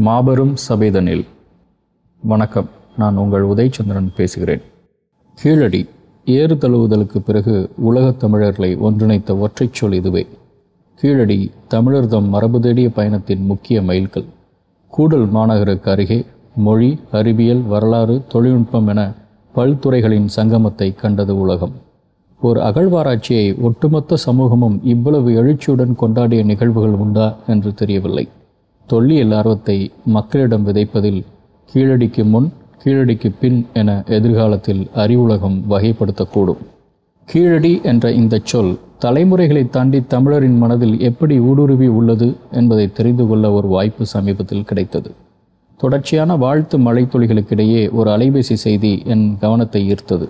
மாபெரும் சபைதனில். வணக்கம் நான் உங்கள் உதயச்சந்திரன் பேசுகிறேன். கீழடி ஏறு தழுவுதலுக்கு பிறகு உலகத் தமிழர்களை ஒன்றிணைத்த ஒற்றைச் சொல் இதுவே. கீழடி தமிழர் தம் மரபு தேடிய பயணத்தின் முக்கிய மைல்கள் கூடல் மாநகருக்கு அருகே மொழி அறிவியல் வரலாறு தொழில்நுட்பம் என பல்துறைகளின் சங்கமத்தை கண்டது உலகம். ஒரு அகழ்வாராய்ச்சியை ஒட்டுமொத்த சமூகமும் இவ்வளவு எழுச்சியுடன் கொண்டாடிய நிகழ்வுகள் உண்டா என்று தெரியவில்லை. தொல்லியல் ஆர்வத்தை மக்களிடம் விதைப்பதில் கீழடிக்கு முன் கீழடிக்கு பின் என எதிர்காலத்தில் அறிவுலகம் வகைப்படுத்தக்கூடும். கீழடி என்ற இந்த சொல் தலைமுறைகளை தாண்டி தமிழரின் மனதில் எப்படி ஊடுருவி உள்ளது என்பதை தெரிந்து கொள்ள ஒரு வாய்ப்பு சமீபத்தில் கிடைத்தது. தொடர்ச்சியான வாழ்த்து மழைத்துளிகளுக்கிடையே ஒரு அலைபேசி செய்தி என் கவனத்தை ஈர்த்தது.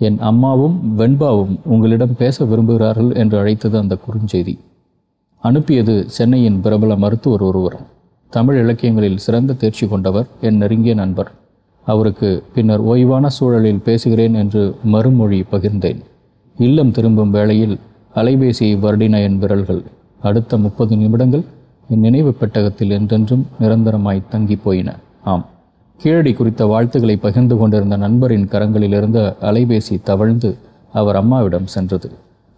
என் அம்மாவும் வெண்பாவும் உங்களிடம் பேச விரும்புகிறார்கள் என்று அழைத்தது அந்த குறுஞ்செய்தி. அனுப்பியது சென்னையின் பிரபல மருத்துவர் ஒருவர் தமிழ் இலக்கியங்களில் சிறந்த தேர்ச்சி கொண்டவர் என் நெருங்கிய நண்பர். அவருக்கு பின்னர் ஓய்வான சூழலில் பேசுகிறேன் என்று மறுமொழி பகிர்ந்தேன். இல்லம் திரும்பும் வேளையில் அலைபேசியை வருடின என் விரல்கள். அடுத்த முப்பது நிமிடங்கள் என் நினைவு பெட்டகத்தில் என்றென்றும் நிரந்தரமாய் தங்கி போயின. ஆம். கீழடி குறித்த வாழ்த்துக்களை பகிர்ந்து கொண்டிருந்த நண்பரின் கரங்களிலிருந்த அலைபேசி தவழ்ந்து அவர் அம்மாவிடம் சென்றது.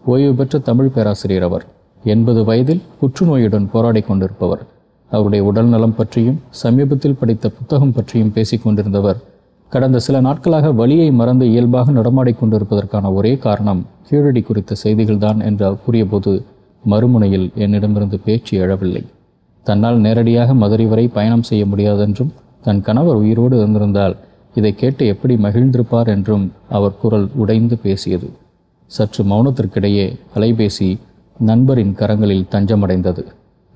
ஓய்வு பெற்ற தமிழ் பேராசிரியர் அவர். எண்பது வயதில் புற்றுநோயுடன் போராடி கொண்டிருப்பவர். அவருடைய உடல் நலம் பற்றியும் சமீபத்தில் படித்த புத்தகம் பற்றியும் பேசிக் கொண்டிருந்தவர். கடந்த சில நாட்களாக வலியை மறந்து இயல்பாக நடமாடிக் கொண்டிருப்பதற்கான ஒரே காரணம் கீழடி குறித்த செய்திகள்தான் என்று அவர் கூறியபோது மறுமுனையில் என்னிடமிருந்து பேச்சு எழவில்லை. தன்னால் நேரடியாக மதுரை வரை பயணம் செய்ய முடியாதென்றும் தன் கணவர் உயிரோடு இருந்திருந்தால் இதை கேட்டு எப்படி மகிழ்ந்திருப்பார் என்றும் அவர் குரல் உடைந்து பேசியது. சற்று மௌனத்திற்கிடையே அலைபேசி நண்பரின் கரங்களில் தஞ்சமடைந்தது.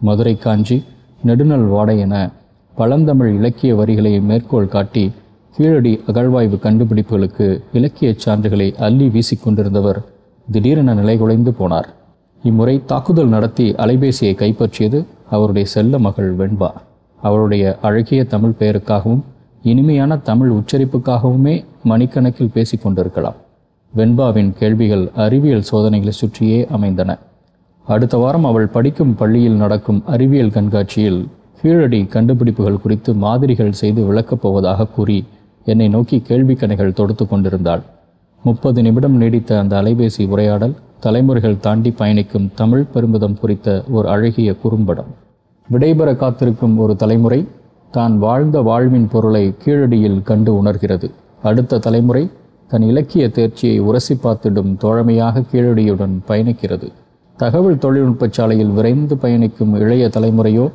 மதுரை காஞ்சி நெடுநல் வாடை என பழந்தமிழ் இலக்கிய வரிகளை மேற்கோள் காட்டி கீழடி அகழ்வாய்வு கண்டுபிடிப்புகளுக்கு இலக்கியச் சான்றுகளை அள்ளி வீசிக்கொண்டிருந்தவர் திடீரென நிலைகுலைந்து போனார். இம்முறை தாக்குதல் நடத்தி அலைபேசியை கைப்பற்றியது அவருடைய செல்ல மகள் வெண்பா. அவருடைய அழகிய தமிழ் பெயருக்காகவும் இனிமையான தமிழ் உச்சரிப்புக்காகவுமே மணிக்கணக்கில் பேசிக்கொண்டிருக்கலாம் வெண்பாவின் கேள்விகள் அறிவியல் சோதனைகளை சுற்றியே அமைந்தன. அடுத்த வாரம் அவள் படிக்கும் பள்ளியில் நடக்கும் அறிவியல் கண்காட்சியில் கீழடி கண்டுபிடிப்புகள் குறித்து மாதிரிகள் செய்து விளக்கப் போவதாக கூறி என்னை நோக்கி கேள்வி கணைகள் தொடுத்து கொண்டிருந்தாள். முப்பது நிமிடம் நீடித்த அந்த அலைபேசி உரையாடல் தலைமுறைகள் தாண்டி பயணிக்கும் தமிழ் பெருமிதம் குறித்த ஒரு அழகிய குறும்படம். விடைபெற காத்திருக்கும் ஒரு தலைமுறை தான் வாழ்ந்த வாழ்வின் பொருளை கீழடியில் கண்டு உணர்கிறது. அடுத்த தலைமுறை தன் இலக்கிய தேர்ச்சியை உரசி பார்த்திடும் தோழமையாக கீழடியுடன் பயணிக்கிறது. தகவல் தொழில்நுட்ப சாலையில் விரைந்து பயணிக்கும் இளைய தலைமுறையோ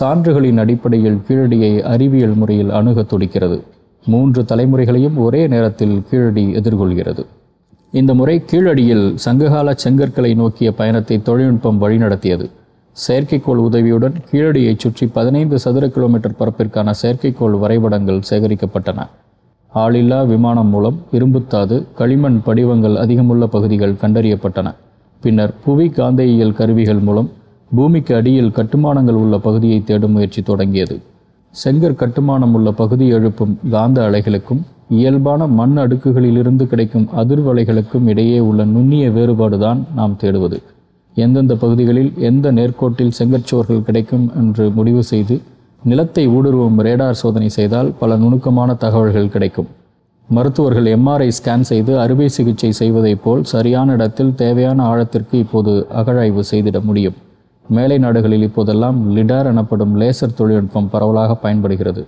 சான்றுகளின் அடிப்படையில் கீழடியை அறிவியல் முறையில் அணுக துடிக்கிறது. மூன்று தலைமுறைகளையும் ஒரே நேரத்தில் கீழடி எதிர்கொள்கிறது. இந்த முறை கீழடியில் சங்ககால செங்கற்களை நோக்கிய பயணத்தை தொழில்நுட்பம் வழிநடத்தியது. செயற்கைக்கோள் உதவியுடன் கீழடியைச் சுற்றி பதினைந்து சதுர கிலோமீட்டர் பரப்பிற்கான செயற்கைக்கோள் வரைபடங்கள் சேகரிக்கப்பட்டன. ஆளில்லா விமானம் மூலம் இரும்புத்தாது களிமண் படிவங்கள் அதிகமுள்ள பகுதிகள் கண்டறியப்பட்டன. பின்னர் புவி காந்தையியல் கருவிகள் மூலம் பூமிக்கு அடியில் கட்டுமானங்கள் உள்ள பகுதியை தேடும் முயற்சி தொடங்கியது. செங்கற் கட்டுமானம் உள்ள பகுதி எழுப்பும் காந்த அலைகளுக்கும் இயல்பான மண் அடுக்குகளிலிருந்து கிடைக்கும் அதிர்வலைகளுக்கும் இடையே உள்ள நுண்ணிய வேறுபாடுதான் நாம் தேடுவது. எந்தெந்த பகுதிகளில் எந்த நேர்கோட்டில் செங்கற்சுவர்கள் கிடைக்கும் என்று முடிவு செய்து நிலத்தை ஊடுருவும் ரேடார் சோதனை செய்தால் பல நுணுக்கமான தகவல்கள் கிடைக்கும். மருத்துவர்கள் எம்ஆர்ஐ ஸ்கேன் செய்து அறுவை சிகிச்சை செய்வதைப் போல் சரியான இடத்தில் தேவையான ஆழத்திற்கு இப்போது அகழாய்வு செய்திட முடியும். மேலை நாடுகளில் இப்போதெல்லாம் லிடார் எனப்படும் லேசர் தொழில்நுட்பம் பரவலாக பயன்படுகிறது.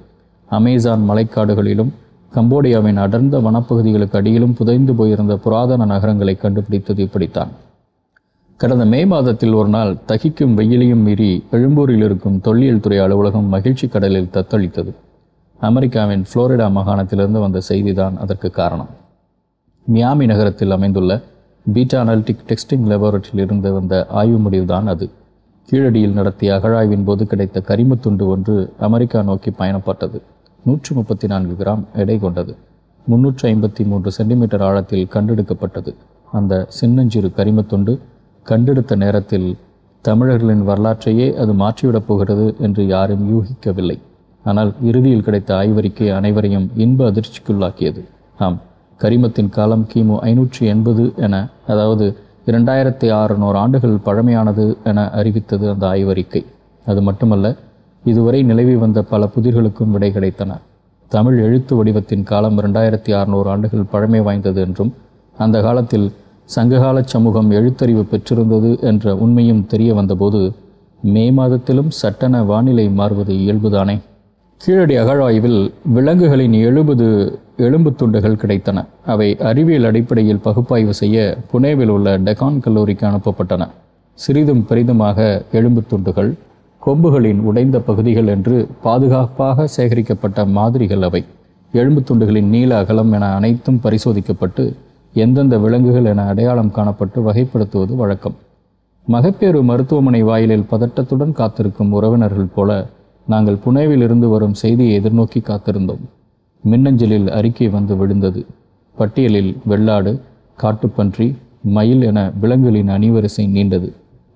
அமேசான் மலைக்காடுகளிலும் கம்போடியாவின் அடர்ந்த வனப்பகுதிகளுக்கு அடியிலும் புதைந்து போயிருந்த புராதன நகரங்களை கண்டுபிடித்தது இப்படித்தான். கடந்த மே மாதத்தில் ஒரு நாள் தகிக்கும் வெயிலையும் மீறி எழும்பூரில் இருக்கும் தொல்லியல் துறை அலுவலகம் மகிழ்ச்சி கடலில் தத்தளித்தது. அமெரிக்காவின் புளோரிடா மாகாணத்திலிருந்து வந்த செய்திதான் அதற்கு காரணம். மியாமி நகரத்தில் அமைந்துள்ள பீட்டா அனாலிட்டிக் டெக்ஸ்டிங் லெபார்டரியில் இருந்து வந்த ஆய்வு முடிவுதான் அது. கீழடியில் நடத்திய அகழாய்வின் போது கிடைத்த கரிமத்துண்டு ஒன்று அமெரிக்கா நோக்கி பயணப்பட்டது. நூற்று முப்பத்தி நான்கு கிராம் எடை கொண்டது. முன்னூற்று ஐம்பத்தி மூன்று சென்டிமீட்டர் ஆழத்தில் கண்டெடுக்கப்பட்டது. அந்த சின்னஞ்சிறு கரிமத்துண்டு கண்டெடுத்த நேரத்தில் தமிழர்களின் வரலாற்றையே அது மாற்றிவிடப் போகிறது என்று யாரும் யூகிக்கவில்லை. ஆனால் இறுதியில் கிடைத்த ஆய்வறிக்கை அனைவரையும் இன்ப அதிர்ச்சிக்குள்ளாக்கியது. ஆம் கரிமத்தின் காலம் கிமு ஐநூற்றி எண்பது என அதாவது இரண்டாயிரத்தி அறுநூறு ஆண்டுகள் பழமையானது என அறிவித்தது அந்த ஆய்வறிக்கை. அது மட்டுமல்ல இதுவரை நிலவி வந்த பல புதிர்களுக்கும் விடை கிடைத்தன. தமிழ் எழுத்து வடிவத்தின் காலம் இரண்டாயிரத்தி அறுநூறு ஆண்டுகள் பழமை வாய்ந்தது என்றும் அந்த காலத்தில் சங்ககால சமூகம் எழுத்தறிவு பெற்றிருந்தது என்ற உண்மையும் தெரிய வந்தபோது மே மாதத்திலும் சட்டென வானிலை மாறுவது இயல்புதானே? கீழடி அகழாய்வில் விலங்குகளின் எழுபது எலும்பு துண்டுகள் கிடைத்தன. அவை அறிவியல் அடிப்படையில் பகுப்பாய்வு செய்ய புனேவில் உள்ள டெகான் கல்லூரிக்கு அனுப்பப்பட்டன. சிறிதும் பெரிதுமாக எலும்பு துண்டுகள் கொம்புகளின் உடைந்த பகுதிகள் என்று பாதுகாப்பாக சேகரிக்கப்பட்ட மாதிரிகள் அவை. எலும்பு துண்டுகளின் நீள அகலம் என அனைத்தும் பரிசோதிக்கப்பட்டு எந்தெந்த விலங்குகள் என அடையாளம் காணப்பட்டு வகைப்படுத்துவது வழக்கம். மகப்பேறு மருத்துவமனை வாயிலில் பதட்டத்துடன் காத்திருக்கும் உறவினர்கள் போல நாங்கள் புனேவில் இருந்து வரும் செய்தியை எதிர்நோக்கி காத்திருந்தோம். மின்னஞ்சலில் அறிக்கை வந்து விழுந்தது. பட்டியலில் வெள்ளாடு காட்டுப்பன்றி மயில் என விலங்குகளின் அணிவரிசை நீண்டது.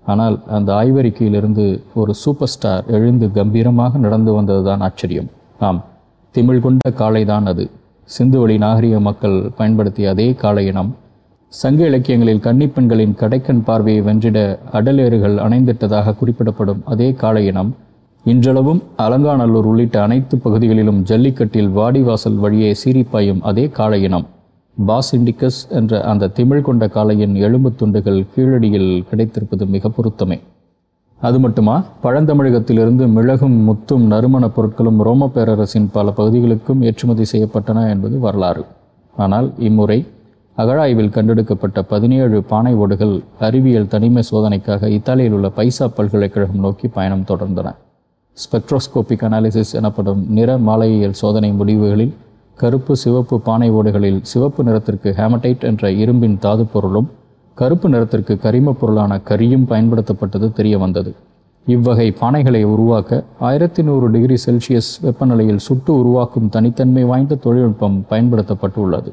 ஆனால் அந்த ஆய்வறிக்கையிலிருந்து ஒரு சூப்பர் ஸ்டார் எழுந்து கம்பீரமாக நடந்து வந்ததுதான் ஆச்சரியம். ஆம் திமிழ் கொண்ட காளைதான் அது. சிந்துவெளி நாகரிக மக்கள் பயன்படுத்திய அதே காளை இனம். சங்க இலக்கியங்களில் கன்னிப்பெண்களின் கடைக்கண் பார்வையை வென்றிட அடலேறுகள் அணைந்திட்டதாக குறிப்பிடப்படும் அதே காளையினம் இனம் இன்றளவும் அலங்காநல்லூர் உள்ளிட்ட அனைத்து பகுதிகளிலும் ஜல்லிக்கட்டில் வாடிவாசல் வழியே சீரிப்பாயும் அதே காளையினம் பாசிண்டிகஸ் பாஸ் இண்டிகஸ் என்ற அந்த திமிழ் கொண்ட காளையின் எலும்புத் துண்டுகள் கீழடியில் கிடைத்திருப்பது மிக பொருத்தமே. அது மட்டுமா? பழந்தமிழகத்திலிருந்து மிளகும் முத்தும் நறுமணப் பொருட்களும் ரோம பேரரசின் பல பகுதிகளுக்கும் ஏற்றுமதி செய்யப்பட்டன என்பது வரலாறு. ஆனால் இம்முறை அகழாய்வில் கண்டெடுக்கப்பட்ட பதினேழு பானை ஓடுகள் அறிவியல் தனிமை சோதனைக்காக இத்தாலியில் உள்ள பைசா பல்கலைக்கழகம் நோக்கி பயணம் தொடர்ந்தன. ஸ்பெக்ட்ரோஸ்கோபிக் அனாலிசிஸ் எனப்படும் நிற மாலையியல் சோதனை முடிவுகளில் கருப்பு சிவப்பு பானை ஓடுகளில் சிவப்பு நிறத்திற்கு ஹேமடைட் என்ற இரும்பின் தாது பொருளும் கருப்பு நிறத்திற்கு கரிமப் பொருளான கரியும் பயன்படுத்தப்பட்டது தெரிய வந்தது இவ்வகை பானைகளை உருவாக்க ஆயிரத்தி நூறு டிகிரி செல்சியஸ் வெப்பநிலையில் சுட்டு உருவாக்கும் தனித்தன்மை வாய்ந்த தொழில்நுட்பம் பயன்படுத்தப்பட்டுள்ளது.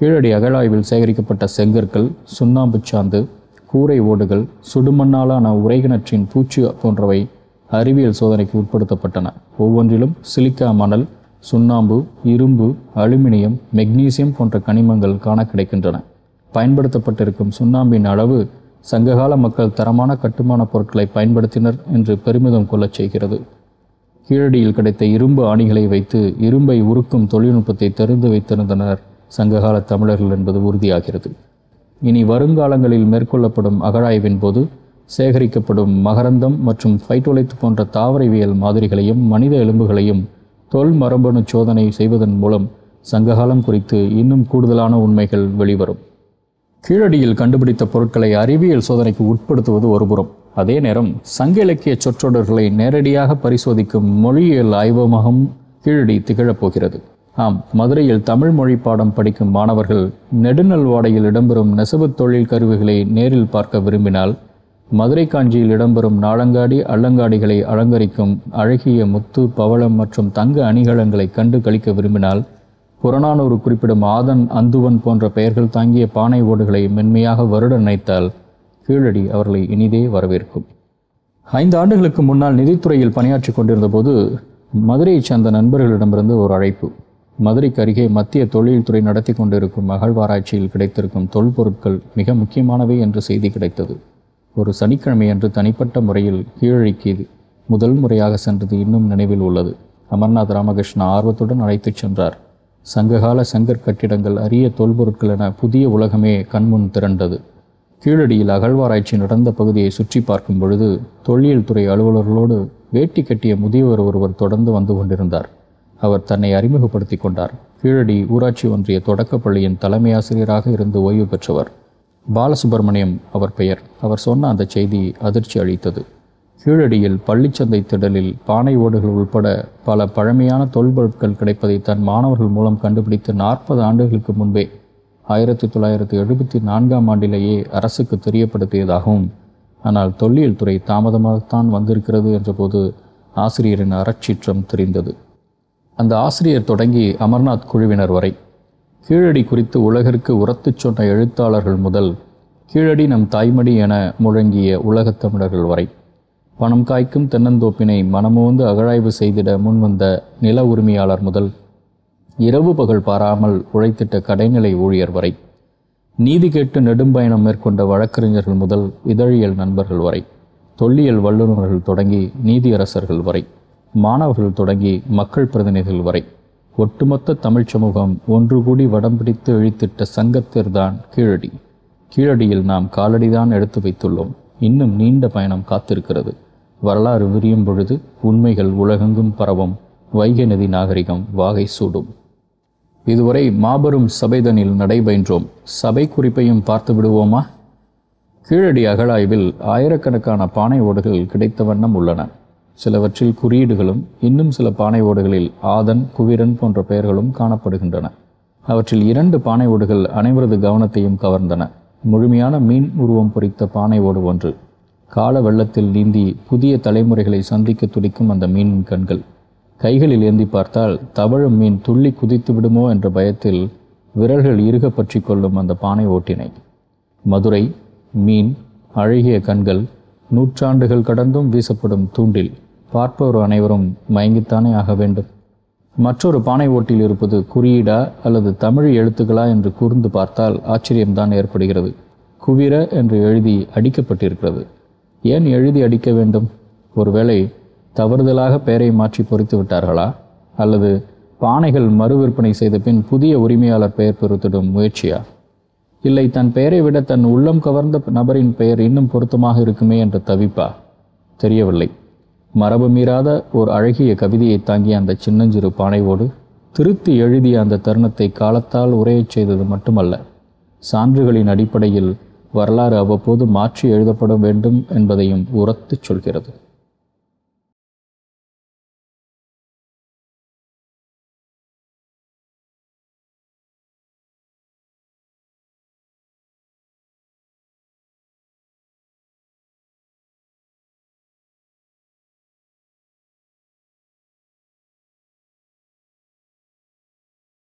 கீழடி அகழாய்வில் சேகரிக்கப்பட்ட செங்கற்கள் சுண்ணாம்புச்சாந்து கூரை ஓடுகள் சுடுமண்ணாலான உரைகிணற்றின் பூச்சு போன்றவை அறிவியல் சோதனைக்கு உட்படுத்தப்பட்டன. ஒவ்வொன்றிலும் சிலிக்கா மணல் சுண்ணாம்பு இரும்பு அலுமினியம் மெக்னீசியம் போன்ற கனிமங்கள் காண கிடைக்கின்றன. பயன்படுத்தப்பட்டிருக்கும் சுண்ணாம்பின் அளவு சங்ககால மக்கள் தரமான கட்டுமான பொருட்களை பயன்படுத்தினர் என்று பெருமிதம் கொள்ளச் செய்கிறது. கீழடியில் கிடைத்த இரும்பு ஆணிகளை வைத்து இரும்பை உருக்கும் தொழில்நுட்பத்தை தெரிந்து வைத்திருந்தனர் சங்ககால தமிழர்கள் என்பது உறுதியாகிறது. இனி வருங்காலங்களில் மேற்கொள்ளப்படும் அகழாய்வின் போது சேகரிக்கப்படும் மகரந்தம் மற்றும் ஃபைட்டோலைத் போன்ற தாவரவியல் மாதிரிகளையும் மனித எலும்புகளையும் தொல் மரபணு சோதனை செய்வதன் மூலம் சங்ககாலம் குறித்து இன்னும் கூடுதலான உண்மைகள் வெளிவரும். கீழடியில் கண்டுபிடித்த பொருட்களை அறிவியல் சோதனைக்கு உட்படுத்துவது ஒருபுறம் அதே நேரம் சங்க இலக்கிய சொற்றொடர்களை நேரடியாக பரிசோதிக்கும் மொழியியல் ஆய்வகமும் கீழடி திகழப் போகிறது. ஆம் மதுரையில் தமிழ் மொழி பாடம் படிக்கும் மாணவர்கள் நெடுநல்வாடையில் இடம்பெறும் நெசவுத் தொழில் கருவிகளை நேரில் பார்க்க விரும்பினால் மதுரை காஞ்சியில் இடம்பெறும் நாளங்காடி அல்லங்காடிகளை அலங்கரிக்கும் அழகிய முத்து பவளம் மற்றும் தங்க அணிகலன்களை கண்டு கழிக்க விரும்பினால் புறநானூறு குறிப்பிடும் ஆதன் அந்துவன் போன்ற பெயர்கள் தாங்கிய பானை ஓடுகளை மென்மையாக வருட நினைத்தால் கீழடி அவர்களை இனிதே வரவேற்கும். ஐந்து ஆண்டுகளுக்கு முன்னால் நிதித்துறையில் பணியாற்றி கொண்டிருந்த போது மதுரையைச் சேர்ந்த நண்பர்களிடமிருந்து ஒரு அழைப்பு. மதுரைக்கு அருகே மத்திய தொழில்துறை நடத்தி கொண்டிருக்கும் அகழ்வாராய்ச்சியில் கிடைத்திருக்கும் தொல்பொருட்கள் மிக முக்கியமானவை என்று செய்தி கிடைத்தது. ஒரு சனிக்கிழமை அன்று தனிப்பட்ட முறையில் கீழழிக்கியது முதல் முறையாக சென்றது இன்னும் நினைவில் உள்ளது. அமர்நாத் ராமகிருஷ்ணா ஆர்வத்துடன் அழைத்துச் சென்றார். சங்ககால சங்கர் கட்டிடங்கள் அரிய தொல்பொருட்கள் என புதிய உலகமே கண்முன் திரண்டது. கீழடியில் அகழ்வாராய்ச்சி நடந்த பகுதியை சுற்றி பார்க்கும் பொழுது தொல்லியல் துறை அலுவலர்களோடு வேட்டி கட்டிய முதியவர் ஒருவர் தொடர்ந்து வந்து கொண்டிருந்தார். அவர் தன்னை அறிமுகப்படுத்தி கொண்டார். கீழடி ஊராட்சி ஒன்றிய தொடக்கப்பள்ளியின் தலைமை ஆசிரியராக இருந்து ஓய்வு பெற்றவர். பாலசுப்பிரமணியம் அவர் பெயர். அவர் சொன்ன அந்த செய்தி அதிர்ச்சி அளித்தது. கீழடியில் பள்ளிச்சந்தை திடலில் பானை ஓடுகள் உள்பட பல பழமையான தொல்பொருட்கள் கிடைப்பதை தன் மாணவர்கள் மூலம் கண்டுபிடித்து நாற்பது ஆண்டுகளுக்கு முன்பே ஆயிரத்தி தொள்ளாயிரத்தி எழுபத்தி நான்காம் ஆண்டிலேயே அரசுக்கு தெரியப்படுத்தியதாகவும் ஆனால் தொல்லியல் துறை தாமதமாகத்தான் வந்திருக்கிறது என்றபோது ஆசிரியரின் அறச்சீற்றம் தெரிந்தது. அந்த ஆசிரியர் தொடங்கி அமர்நாத் குழுவினர் வரை கீழடி குறித்து உலகிற்கு உரத்துச் சொன்ன எழுத்தாளர்கள் முதல் கீழடி நம் தாய்மடி என முழங்கிய உலகத் தமிழர்கள் வரை. பணம் காய்க்கும் தென்னந்தோப்பினை மனமோந்து அகழாய்வு செய்திட முன்வந்த நில உரிமையாளர் முதல் இரவு பகல் பாராமல் உழைத்திட்ட கடைநிலை ஊழியர் வரை. நீதி கேட்டு நெடும்பயணம் மேற்கொண்ட வழக்கறிஞர்கள் முதல் இதழியல் நண்பர்கள் வரை. தொல்லியல் வல்லுநர்கள் தொடங்கி நீதியரசர்கள் வரை. மாணவர்கள் தொடங்கி மக்கள் பிரதிநிதிகள் வரை. ஒட்டுமொத்த தமிழ்ச் சமூகம் ஒன்று கூடி வடம் பிடித்து இழித்திட்ட சங்கத்திற்தான் கீழடி. கீழடியில் நாம் காலடிதான் எடுத்து வைத்துள்ளோம். இன்னும் நீண்ட பயணம் காத்திருக்கிறது. வரலாறு விரியும் பொழுது உண்மைகள் உலகெங்கும் பரவும். வைகை நதி நாகரிகம் வாகை சூடும். இதுவரை மாபெரும் சபைதனில் நடைபயின்றோம். சபை குறிப்பையும் பார்த்து விடுவோமா? கீழடி அகழாய்வில் ஆயிரக்கணக்கான பானை ஓடுகள் கிடைத்த வண்ணம் உள்ளன. சிலவற்றில் குறியீடுகளும் இன்னும் சில பானை ஓடுகளில் ஆதன் குவிரன் போன்ற பெயர்களும் காணப்படுகின்றன. அவற்றில் இரண்டு பானை ஓடுகள் அனைவரது கவனத்தையும் கவர்ந்தன. முழுமையான மீன் உருவம் பொறித்த பானை ஓடு ஒன்று. கால வெள்ளத்தில் நீந்தி புதிய தலைமுறைகளை சந்திக்க துடிக்கும் அந்த மீனின் கண்கள். கைகளில் ஏந்தி பார்த்தால் தவழும் மீன் துள்ளி குதித்து விடுமோ என்ற பயத்தில் விரல்கள் இறுக பற்றி கொள்ளும் அந்த பானை ஓட்டினை. மதுரை மீன் அழகிய கண்கள் நூற்றாண்டுகள் கடந்தும் வீசப்படும் தூண்டில். பார்ப்பவர் அனைவரும் மயங்கித்தானே ஆக வேண்டும். மற்றொரு பானை ஓட்டில் இருப்பது குறியீடா அல்லது தமிழ் எழுத்துக்களா என்று கூர்ந்து பார்த்தால் ஆச்சரியம்தான் ஏற்படுகிறது. குவிர என்று எழுதி அடிக்கப்பட்டிருக்கிறது. ஏன் எழுதி அடிக்க வேண்டும்? ஒருவேளை தவறுதலாக பெயரை மாற்றி பொறித்து விட்டார்களா? அல்லது பானைகள் மறு விற்பனை செய்த பின் புதிய உரிமையாளர் பெயர் பொறுத்திடும் முயற்சியா? இல்லை தன் பெயரை விட தன் உள்ளம் கவர்ந்த நபரின் பெயர் இன்னும் பொருத்தமாக இருக்குமே என்ற தவிப்பா? தெரியவில்லை. மரபு மீறாத ஒரு அழகிய கவிதையை தாங்கிய அந்த சின்னஞ்சிறு பானைவோடு திருத்தி எழுதிய அந்த தருணத்தை காலத்தால் உரையச் செய்தது மட்டுமல்ல சான்றுகளின் அடிப்படையில் வரலாறு அவ்வப்போது மாற்றி எழுதப்பட வேண்டும் என்பதையும் உரத்துச் சொல்கிறது.